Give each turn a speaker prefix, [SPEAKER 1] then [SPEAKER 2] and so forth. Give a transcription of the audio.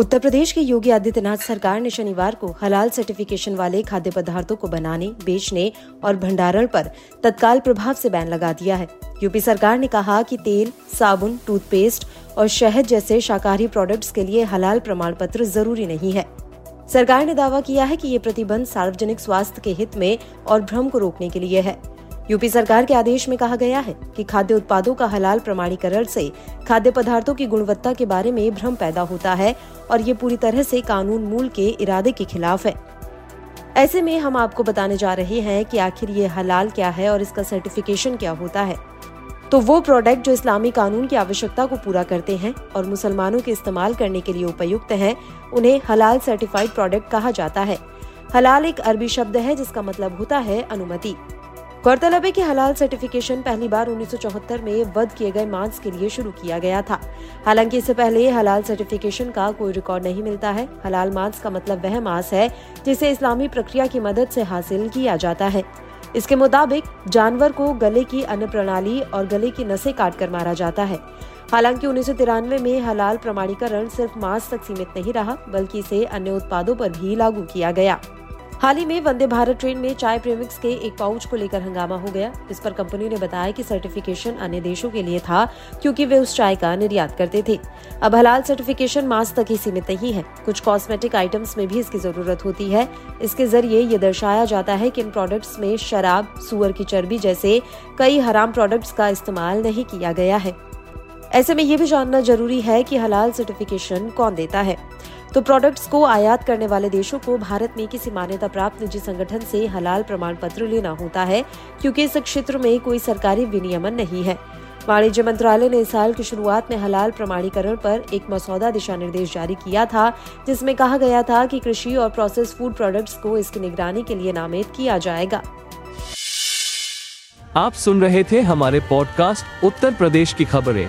[SPEAKER 1] उत्तर प्रदेश की योगी आदित्यनाथ सरकार ने शनिवार को हलाल सर्टिफिकेशन वाले खाद्य पदार्थों को बनाने, बेचने और भंडारण पर तत्काल प्रभाव से बैन लगा दिया है। यूपी सरकार ने कहा कि तेल, साबुन, टूथपेस्ट और शहद जैसे शाकाहारी प्रोडक्ट्स के लिए हलाल प्रमाण पत्र ज़रूरी नहीं है। सरकार ने दावा किया है कि ये प्रतिबंध सार्वजनिक स्वास्थ्य के हित में और भ्रम को रोकने के लिए है। यूपी सरकार के आदेश में कहा गया है कि खाद्य उत्पादों का हलाल प्रमाणीकरण से खाद्य पदार्थों की गुणवत्ता के बारे में भ्रम पैदा होता है और ये पूरी तरह से कानून मूल के इरादे के खिलाफ है। ऐसे में हम आपको बताने जा रहे हैं कि आखिर ये हलाल क्या है और इसका सर्टिफिकेशन क्या होता है। तो वो प्रोडक्ट जो इस्लामी कानून की आवश्यकता को पूरा करते हैं और मुसलमानों के इस्तेमाल करने के लिए उपयुक्त हैं, उन्हें हलाल सर्टिफाइड प्रोडक्ट कहा जाता है। हलाल एक अरबी शब्द है जिसका मतलब होता है अनुमति। गौरतलब है कि हलाल सर्टिफिकेशन पहली बार 1974 में वध किए गए मांस के लिए शुरू किया गया था। हालाँकि इससे पहले हलाल सर्टिफिकेशन का कोई रिकॉर्ड नहीं मिलता है। हलाल मांस का मतलब वह मांस है जिसे इस्लामी प्रक्रिया की मदद से हासिल किया जाता है। इसके मुताबिक जानवर को गले की अन्य प्रणाली और गले की नसें काट कर मारा जाता है। हालाँकि उन्नीस सौ तिरानवे में हलाल प्रमाणीकरण सिर्फ़ मांस तक सीमित नहीं रहा, बल्कि इसे अन्य उत्पादों पर भी लागू किया गया। हाल ही में वंदे भारत ट्रेन में चाय प्रेमिक्स के एक पाउच को लेकर हंगामा हो गया। इस पर कंपनी ने बताया कि सर्टिफिकेशन अन्य देशों के लिए था, क्योंकि वे उस चाय का निर्यात करते थे। अब हलाल सर्टिफिकेशन मास्क तक ही सीमित नहीं है। कुछ कॉस्मेटिक आइटम्स में भी इसकी ज़रूरत होती है। इसके ज़रिए ये दर्शाया जाता है कि इन प्रोडक्ट्स में शराब, सुअर की चर्बी जैसे कई हराम प्रोडक्ट्स का इस्तेमाल नहीं किया गया है। ऐसे में ये भी जानना ज़रूरी है कि हलाल सर्टिफिकेशन कौन देता है। तो प्रोडक्ट्स को आयात करने वाले देशों को भारत में किसी मान्यता प्राप्त निजी संगठन से हलाल प्रमाण पत्र लेना होता है, क्योंकि इस क्षेत्र में कोई सरकारी विनियमन नहीं है। वाणिज्य मंत्रालय ने इस साल की शुरुआत में हलाल प्रमाणीकरण पर एक मसौदा दिशा निर्देश जारी किया था, जिसमें कहा गया था कि कृषि और प्रोसेस फ़ूड प्रोडक्ट्स को इसकी निगरानी के लिए नामित किया जाएगा।
[SPEAKER 2] आप सुन रहे थे हमारे पॉडकास्ट उत्तर प्रदेश की खबरें।